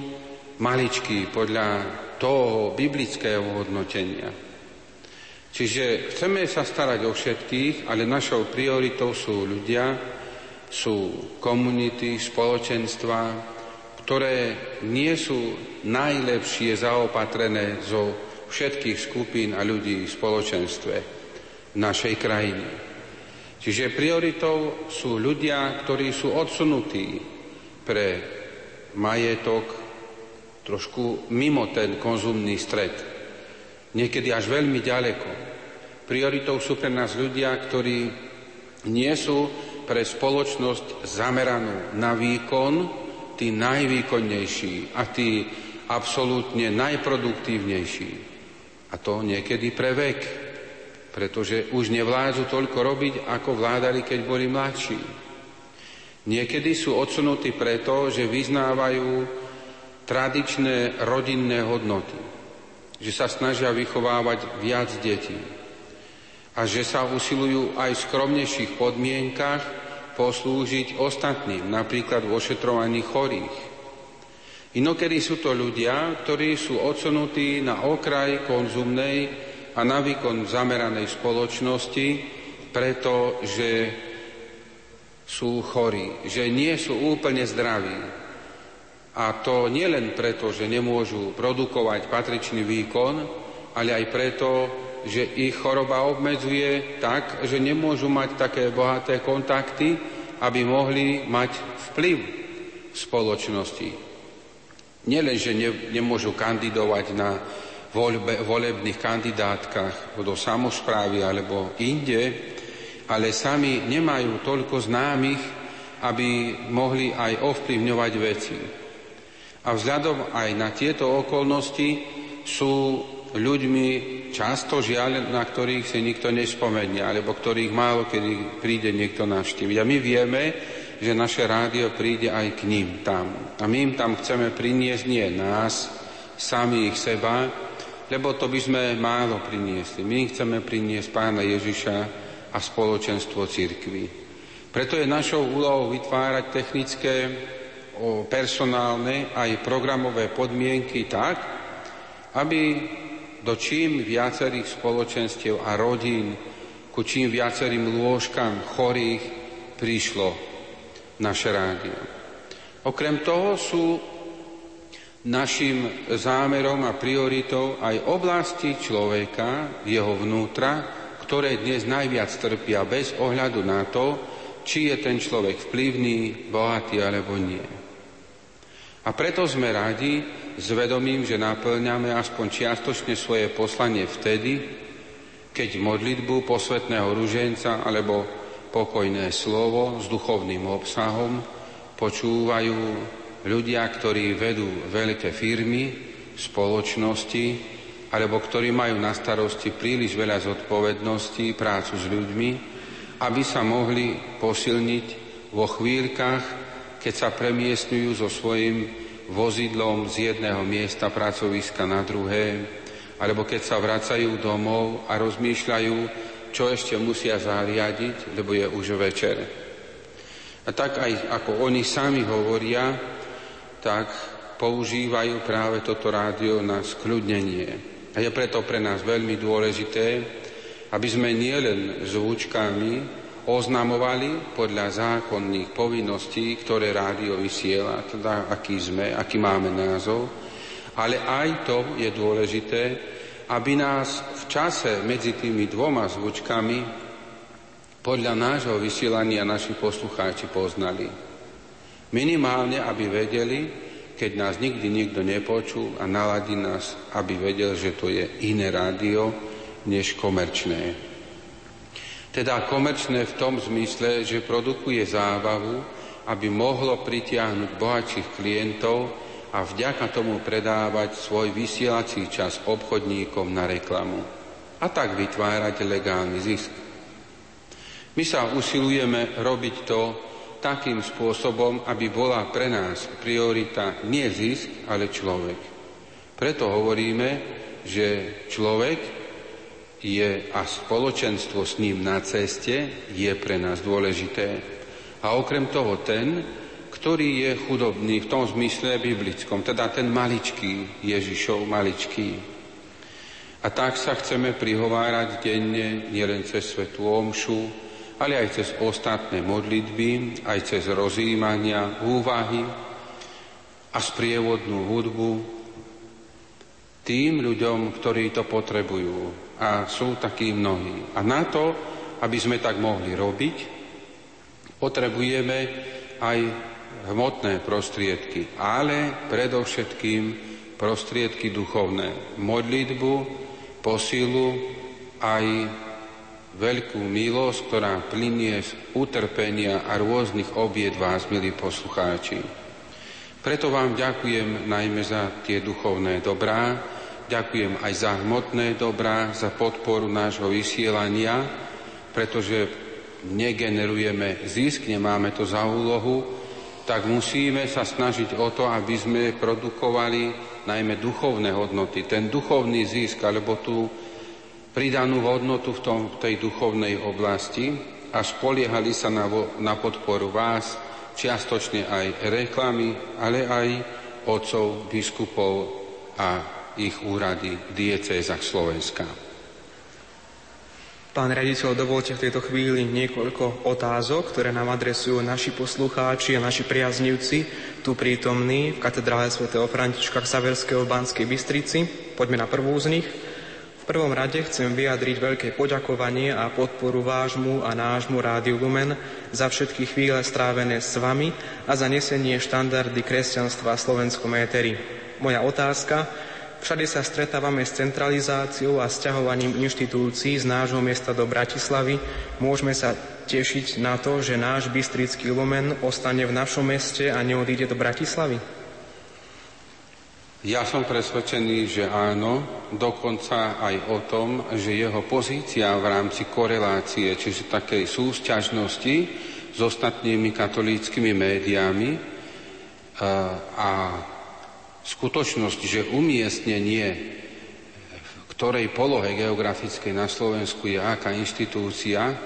maličkí podľa toho biblického hodnotenia. Čiže chceme sa starať o všetkých, ale našou prioritou sú ľudia, sú komunity, spoločenstva, ktoré nie sú najlepšie zaopatrené zo všetkých skupín a ľudí v spoločenstve našej krajiny. Čiže prioritou sú ľudia, ktorí sú odsunutí pre majetok trošku mimo ten konzumný stred. Niekedy až veľmi ďaleko. Prioritou sú pre nás ľudia, ktorí nie sú pre spoločnosť zameranú na výkon, tí najvýkonnejší a tí absolútne najproduktívnejší. A to niekedy pre vek, pretože už nevládzu toľko robiť, ako vládali, keď boli mladší. Niekedy sú odsunutí preto, že vyznávajú tradičné rodinné hodnoty, že sa snažia vychovávať viac detí a že sa usilujú aj v skromnejších podmienkach poslúžiť ostatným, napríklad v ošetrovaní chorých. Inokedy sú to ľudia, ktorí sú odsunutí na okraj konzumnej a na výkon zameranej spoločnosti, pretože sú chorí, že nie sú úplne zdraví. A to nielen preto, že nemôžu produkovať patričný výkon, ale aj preto, že ich choroba obmedzuje tak, že nemôžu mať také bohaté kontakty, aby mohli mať vplyv v spoločnosti. Nielen, že ne, nemôžu kandidovať na voľbe, volebných kandidátkach do samozprávy alebo inde, ale sami nemajú toľko známych, aby mohli aj ovplyvňovať veci. A vzhľadom aj na tieto okolnosti sú ľuďmi často žiaľ, na ktorých si nikto nespomenie, alebo ktorých málo kedy príde niekto navštíviť. A my vieme, že naše rádio príde aj k ním tam. A my im tam chceme priniesť nie nás, samých seba, lebo to by sme málo priniesli. My chceme priniesť pána Ježiša a spoločenstvo církvy. Preto je našou úlohou vytvárať technické, personálne aj programové podmienky tak, aby do čím viacerých spoločenstiev a rodín, ku čím viacerým lôžkam chorých prišlo naše rádio. Okrem toho sú našim zámerom a prioritou aj oblasti človeka, jeho vnútra, ktoré dnes najviac trpia bez ohľadu na to, či je ten človek vplyvný, bohatý alebo nie. A preto sme radi s vedomím, že naplňame aspoň čiastočne svoje poslanie vtedy, keď modlitbu posvetného ruženca alebo pokojné slovo s duchovným obsahom počúvajú ľudia, ktorí vedú veľké firmy, spoločnosti, alebo ktorí majú na starosti príliš veľa zodpovedností, prácu s ľuďmi, aby sa mohli posilniť vo chvíľkach, keď sa premiestňujú so svojím vozidlom z jedného miesta pracoviska na druhé, alebo keď sa vracajú domov a rozmýšľajú, čo ešte musia zariadiť, lebo je už večer. A tak aj ako oni sami hovoria, tak používajú práve toto rádio na skľudnenie. A je preto pre nás veľmi dôležité, aby sme nielen zvučkami oznamovali podľa zákonných povinností, ktoré rádio vysiela, teda aký sme, aký máme názov, ale aj to je dôležité, aby nás v čase medzi tými dvoma zvučkami podľa nášho vysielania naši poslucháči poznali. Minimálne, aby vedeli, keď nás nikdy nikto nepočul a naladí nás, aby vedel, že to je iné rádio než komerčné. Teda komerčné v tom zmysle, že produkuje zábavu, aby mohlo pritiahnuť bohatších klientov a vďaka tomu predávať svoj vysielací čas obchodníkom na reklamu a tak vytvárať legálny zisk. My sa usilujeme robiť to takým spôsobom, aby bola pre nás priorita nie zisk, ale človek. Preto hovoríme, že človek je a spoločenstvo s ním na ceste je pre nás dôležité. A okrem toho ten, ktorý je chudobný v tom zmysle biblickom, teda ten maličký, Ježišov maličký. A tak sa chceme prihovárať denne nielen cez svetú omšu, ale aj cez ostatné modlitby, aj cez rozjímania, úvahy a sprievodnú hudbu tým ľuďom, ktorí to potrebujú. A sú takí mnohí. A na to, aby sme tak mohli robiť, Potrebujeme aj hmotné prostriedky, ale predovšetkým prostriedky duchovné. Modlitbu, posilu, aj veľkú milosť, ktorá plinie z utrpenia a rôznych obied vás, milí poslucháči. Preto vám ďakujem najmä za tie duchovné dobrá, ďakujem aj za hmotné dobrá, za podporu nášho vysielania, pretože negenerujeme zisk, nemáme to za úlohu, tak musíme sa snažiť o to, aby sme produkovali najmä duchovné hodnoty. Ten duchovný zisk, alebo tú pridanú hodnotu v tom, tej duchovnej oblasti a spoliehali sa na, na podporu vás, čiastočne aj reklamy, ale aj otcov, biskupov a ich úrady v diecézach Slovenska. Pán riaditeľ, dovolte v tejto chvíli niekoľko otázok, ktoré nám adresujú naši poslucháči a naši priaznivci, tu prítomní v katedrále svätého Františka Saverského v Banskej Bystrici. Poďme na prvú z nich. V prvom rade chcem vyjadriť veľké poďakovanie a podporu vášmu a nášmu Rádiu Lumen za všetky chvíle strávené s vami a za nesenie štandardy kresťanstva v slovenskom éteri. Moja otázka, Všade sa stretávame s centralizáciou a sťahovaním inštitúcií z nášho miesta do Bratislavy. Môžeme sa tešiť na to, že náš Bystrický lumen ostane v našom meste a neodíde do Bratislavy? Ja som presvedčený, že áno, dokonca aj o tom, že jeho pozícia v rámci korelácie, čiže takej súsťažnosti s ostatnými katolíckými médiami a skutočnosť, že umiestnenie v ktorej polohe geografickej na Slovensku je aká inštitúcia, e,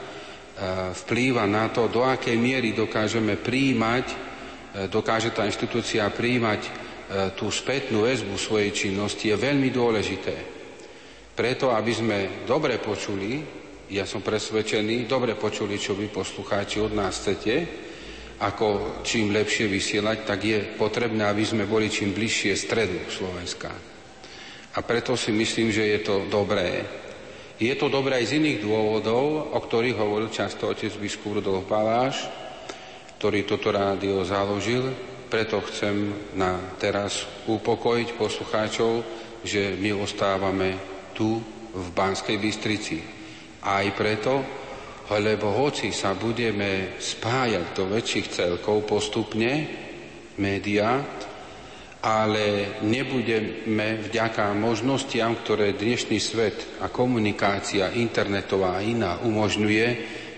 vplýva na to, do akej miery dokážeme príjmať, e, dokáže tá inštitúcia príjmať e, tú spätnú väzbu svojej činnosti, je veľmi dôležité. Preto, aby sme dobre počuli, ja som presvedčený, dobre počuli, čo vy poslucháči od nás chcete, ako čím lepšie vysielať, tak je potrebné, aby sme boli čím bližšie stredu Slovenska. A preto si myslím, že je to dobré. Je to dobré aj z iných dôvodov, o ktorých hovoril často otec biskup Rudolf Baláš, ktorý toto rádio založil. Preto chcem na teraz upokojiť poslucháčov, že my ostávame tu v Banskej Bystrici. Aj preto, lebo hoci sa budeme spájať do väčších celkov postupne, média, ale nebudeme vďaka možnostiam, ktoré dnešný svet a komunikácia internetová a iná umožňuje,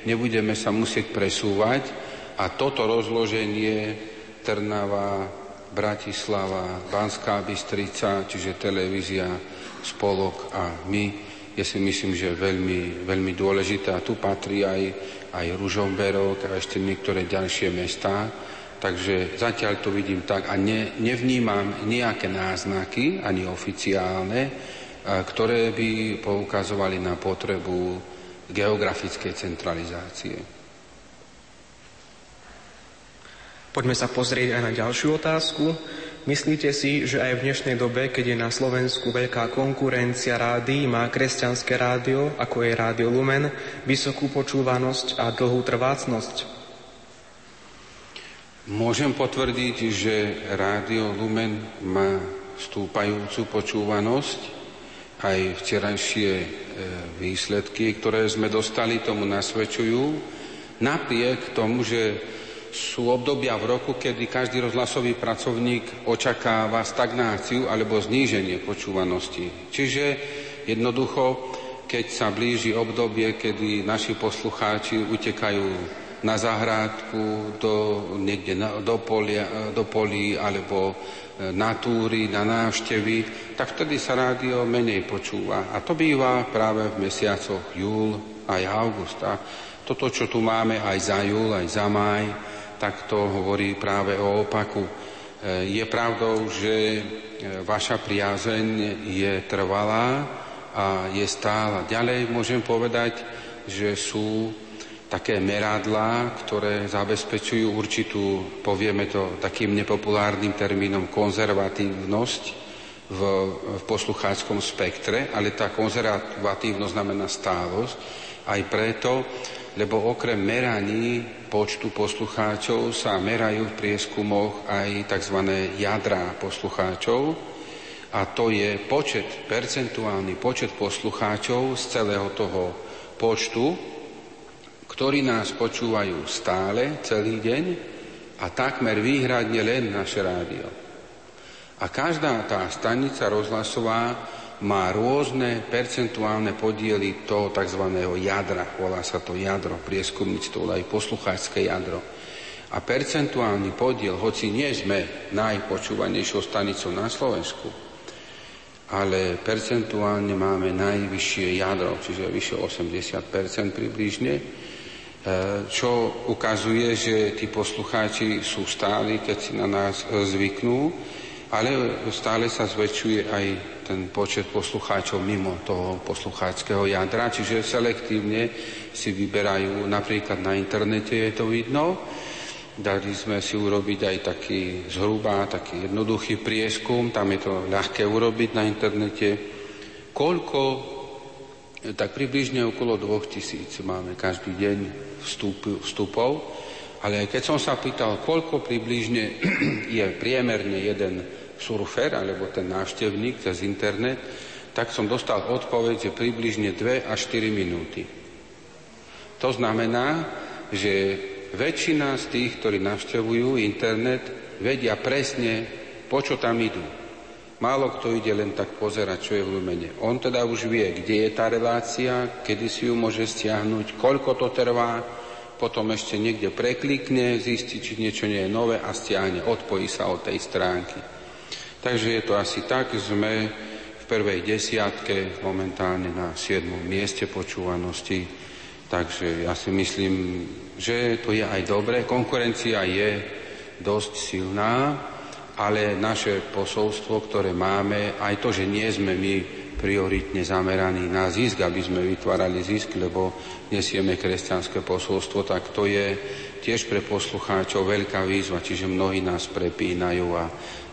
nebudeme sa musieť presúvať. A toto rozloženie Trnava, Bratislava, Banská Bystrica, čiže televízia, spolok a my je si myslím, že veľmi, veľmi a tu patrí aj, aj Ružomberok a ešte niektoré ďalšie mestá. Takže zatiaľ to vidím tak a ne, nevnímam nejaké náznaky, ani oficiálne, ktoré by poukazovali na potrebu geografickej centralizácie. Poďme sa pozrieť aj na ďalšiu otázku. Myslíte si, že aj v dnešnej dobe, keď je na Slovensku veľká konkurencia rádií, má kresťanské rádio, ako je Rádio Lumen, vysokú počúvanosť a dlhú trvácnosť? Môžem potvrdiť, že Rádio Lumen má stúpajúcu počúvanosť. Aj včerajšie e, výsledky, ktoré sme dostali, tomu nasvedčujú. Napriek tomu, že sú obdobia v roku, kedy každý rozhlasový pracovník očakáva stagnáciu alebo zníženie počúvanosti. Čiže jednoducho, keď sa blíži obdobie, kedy naši poslucháči utekajú na záhrádku, do, niekde na, do, polia, do polí alebo e, na túry, na návštevy, tak vtedy sa rádio menej počúva. A to býva práve v mesiacoch júl aj august. A toto, čo tu máme aj za júl, aj za maj, tak to hovorí práve o opaku. E, je pravdou, že e, vaša priazeň je trvalá a je stála. Ďalej môžem povedať, že sú také meradlá, ktoré zabezpečujú určitú, povieme to takým nepopulárnym termínom, konzervatívnosť v, v poslucháčskom spektre, ale tá konzervatívnosť znamená stálosť. Aj preto, lebo okrem meraní počtu poslucháčov sa merajú v prieskumoch aj tzv. jadrá poslucháčov, a to je počet, percentuálny počet poslucháčov z celého toho počtu, ktorí nás počúvajú stále, celý deň a takmer výhradne len naše rádio. A každá tá stanica rozhlasová má rôzne percentuálne podiely toho tzv. jadra, volá sa to jadro, prieskumníctvo, aj poslucháčské jadro. A percentuálny podiel, hoci nie sme najpočúvanejšou stanicou na Slovensku, ale percentuálne máme najvyššie jadro, čiže vyše 80% približne, E, čo ukazuje, že tí poslucháči sú stáli, keď si na nás zvyknú, ale stále sa zväčšuje aj ten počet poslucháčov mimo toho poslucháčského jadra, čiže selektívne si vyberajú, napríklad na internete je to vidno, dali sme si urobiť aj taký zhruba, taký jednoduchý prieskum, tam je to ľahké urobiť na internete, koľko, tak približne okolo 2000 máme každý deň vstup, vstupov, ale keď som sa pýtal, koľko približne je priemerne jeden surfer, alebo ten návštevník cez internet, tak som dostal odpoveď, že približne 2 až 4 minúty. To znamená, že väčšina z tých, ktorí navštevujú internet, vedia presne, po čo tam idú. Málo kto ide len tak pozerať, čo je v Lumene. On teda už vie, kde je tá relácia, kedy si ju môže stiahnuť, koľko to trvá, potom ešte niekde preklikne, zistí, či niečo nie je nové a stiahne, odpojí sa od tej stránky. Takže je to asi tak, sme v prvej desiatke momentálne na 7. mieste počúvanosti, takže ja si myslím, že to je aj dobré. Konkurencia je dosť silná, ale naše posolstvo, ktoré máme, aj to, že nie sme my prioritne zameraní na zisk, aby sme vytvárali zisk, lebo nesieme kresťanské posolstvo, tak to je tiež pre poslucháčov veľká výzva, čiže mnohí nás prepínajú a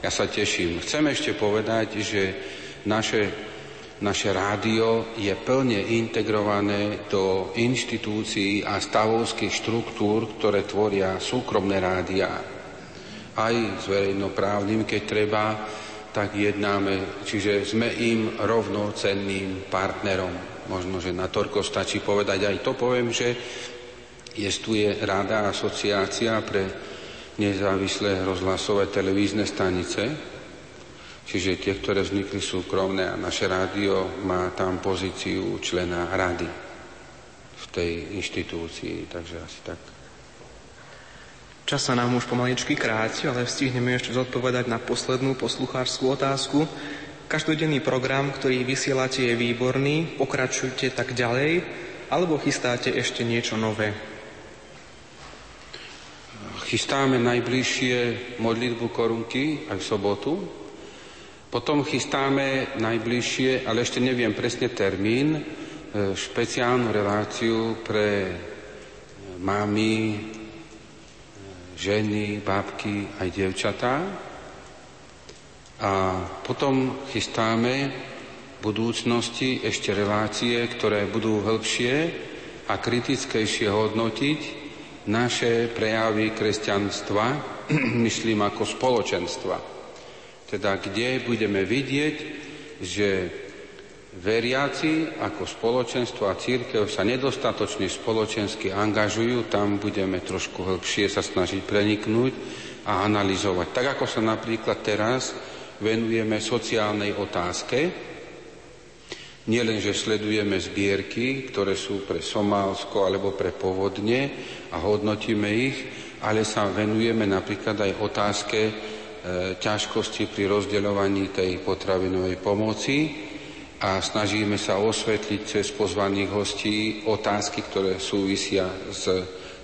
ja sa teším. Chcem ešte povedať, že naše, naše rádio je plne integrované do inštitúcií a stavovských štruktúr, ktoré tvoria súkromné rádia. Aj s verejnoprávnym, keď treba, tak jednáme, čiže sme im rovnocenným partnerom. Možno, že na Torko stačí povedať aj to, poviem, že jestuje Rada asociácia pre nezávislé rozhlasové televízne stanice, čiže tie, ktoré vznikli súkromné a naše rádio má tam pozíciu člena rady v tej inštitúcii, takže asi tak. Čas sa nám už pomaličky kráti, ale stihneme ešte zodpovedať na poslednú posluchárskú otázku. Každodenný program, ktorý vysielate, je výborný. Pokračujte tak ďalej, alebo chystáte ešte niečo nové? Chystáme najbližšie modlitbu korunky aj v sobotu. Potom chystáme najbližšie, ale ešte neviem presne termín, e, špeciálnu reláciu pre mámy, ženy, bábky aj devčatá. A potom chystáme v budúcnosti ešte relácie, ktoré budú hĺbšie a kritickejšie hodnotiť naše prejavy kresťanstva, myslím ako spoločenstva. Teda kde budeme vidieť, že veriaci ako spoločenstvo a církev sa nedostatočne spoločensky angažujú, tam budeme trošku hĺbšie sa snažiť preniknúť a analyzovať. Tak ako sa napríklad teraz venujeme sociálnej otázke, nielen, že sledujeme zbierky, ktoré sú pre Somálsko alebo pre povodne a hodnotíme ich, ale sa venujeme napríklad aj otázke e, ťažkosti pri rozdeľovaní tej potravinovej pomoci, a snažíme sa osvetliť cez pozvaných hostí otázky, ktoré súvisia s,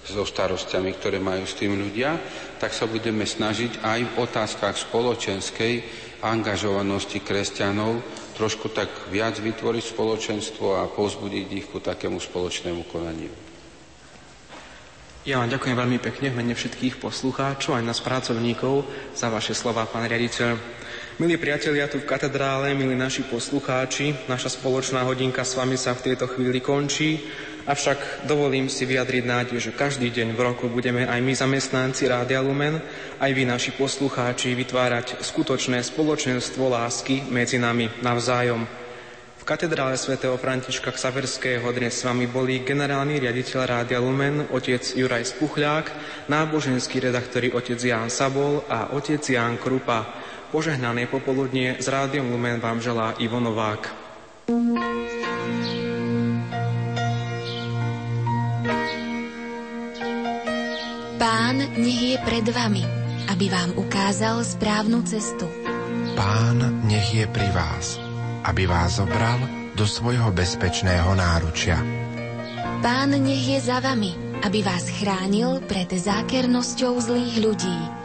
so starostiami, ktoré majú s tým ľudia, tak sa budeme snažiť aj v otázkach spoločenskej angažovanosti kresťanov trošku tak viac vytvoriť spoločenstvo a pozbudiť ich ku takému spoločnému konaniu. Ja vám ďakujem veľmi pekne v mene všetkých poslucháčov aj nás pracovníkov za vaše slova, pán riaditeľ. Milí priatelia tu v katedrále, milí naši poslucháči, naša spoločná hodinka s vami sa v tejto chvíli končí, avšak dovolím si vyjadriť nádej, že každý deň v roku budeme aj my zamestnanci Rádia Lumen, aj vy naši poslucháči vytvárať skutočné spoločenstvo lásky medzi nami navzájom. V katedrále svätého Františka Ksaverského dnes s vami boli generálny riaditeľ Rádia Lumen, otec Juraj Spuchľák, náboženský redaktor otec Ján Sabol a otec Ján Krupa. Požehnané popoludnie z Rádiom Lumen vám želá Ivo Novák. Pán nech je pred vami, aby vám ukázal správnu cestu. Pán nech je pri vás, aby vás zobral do svojho bezpečného náručia. Pán nech je za vami, aby vás chránil pred zákernosťou zlých ľudí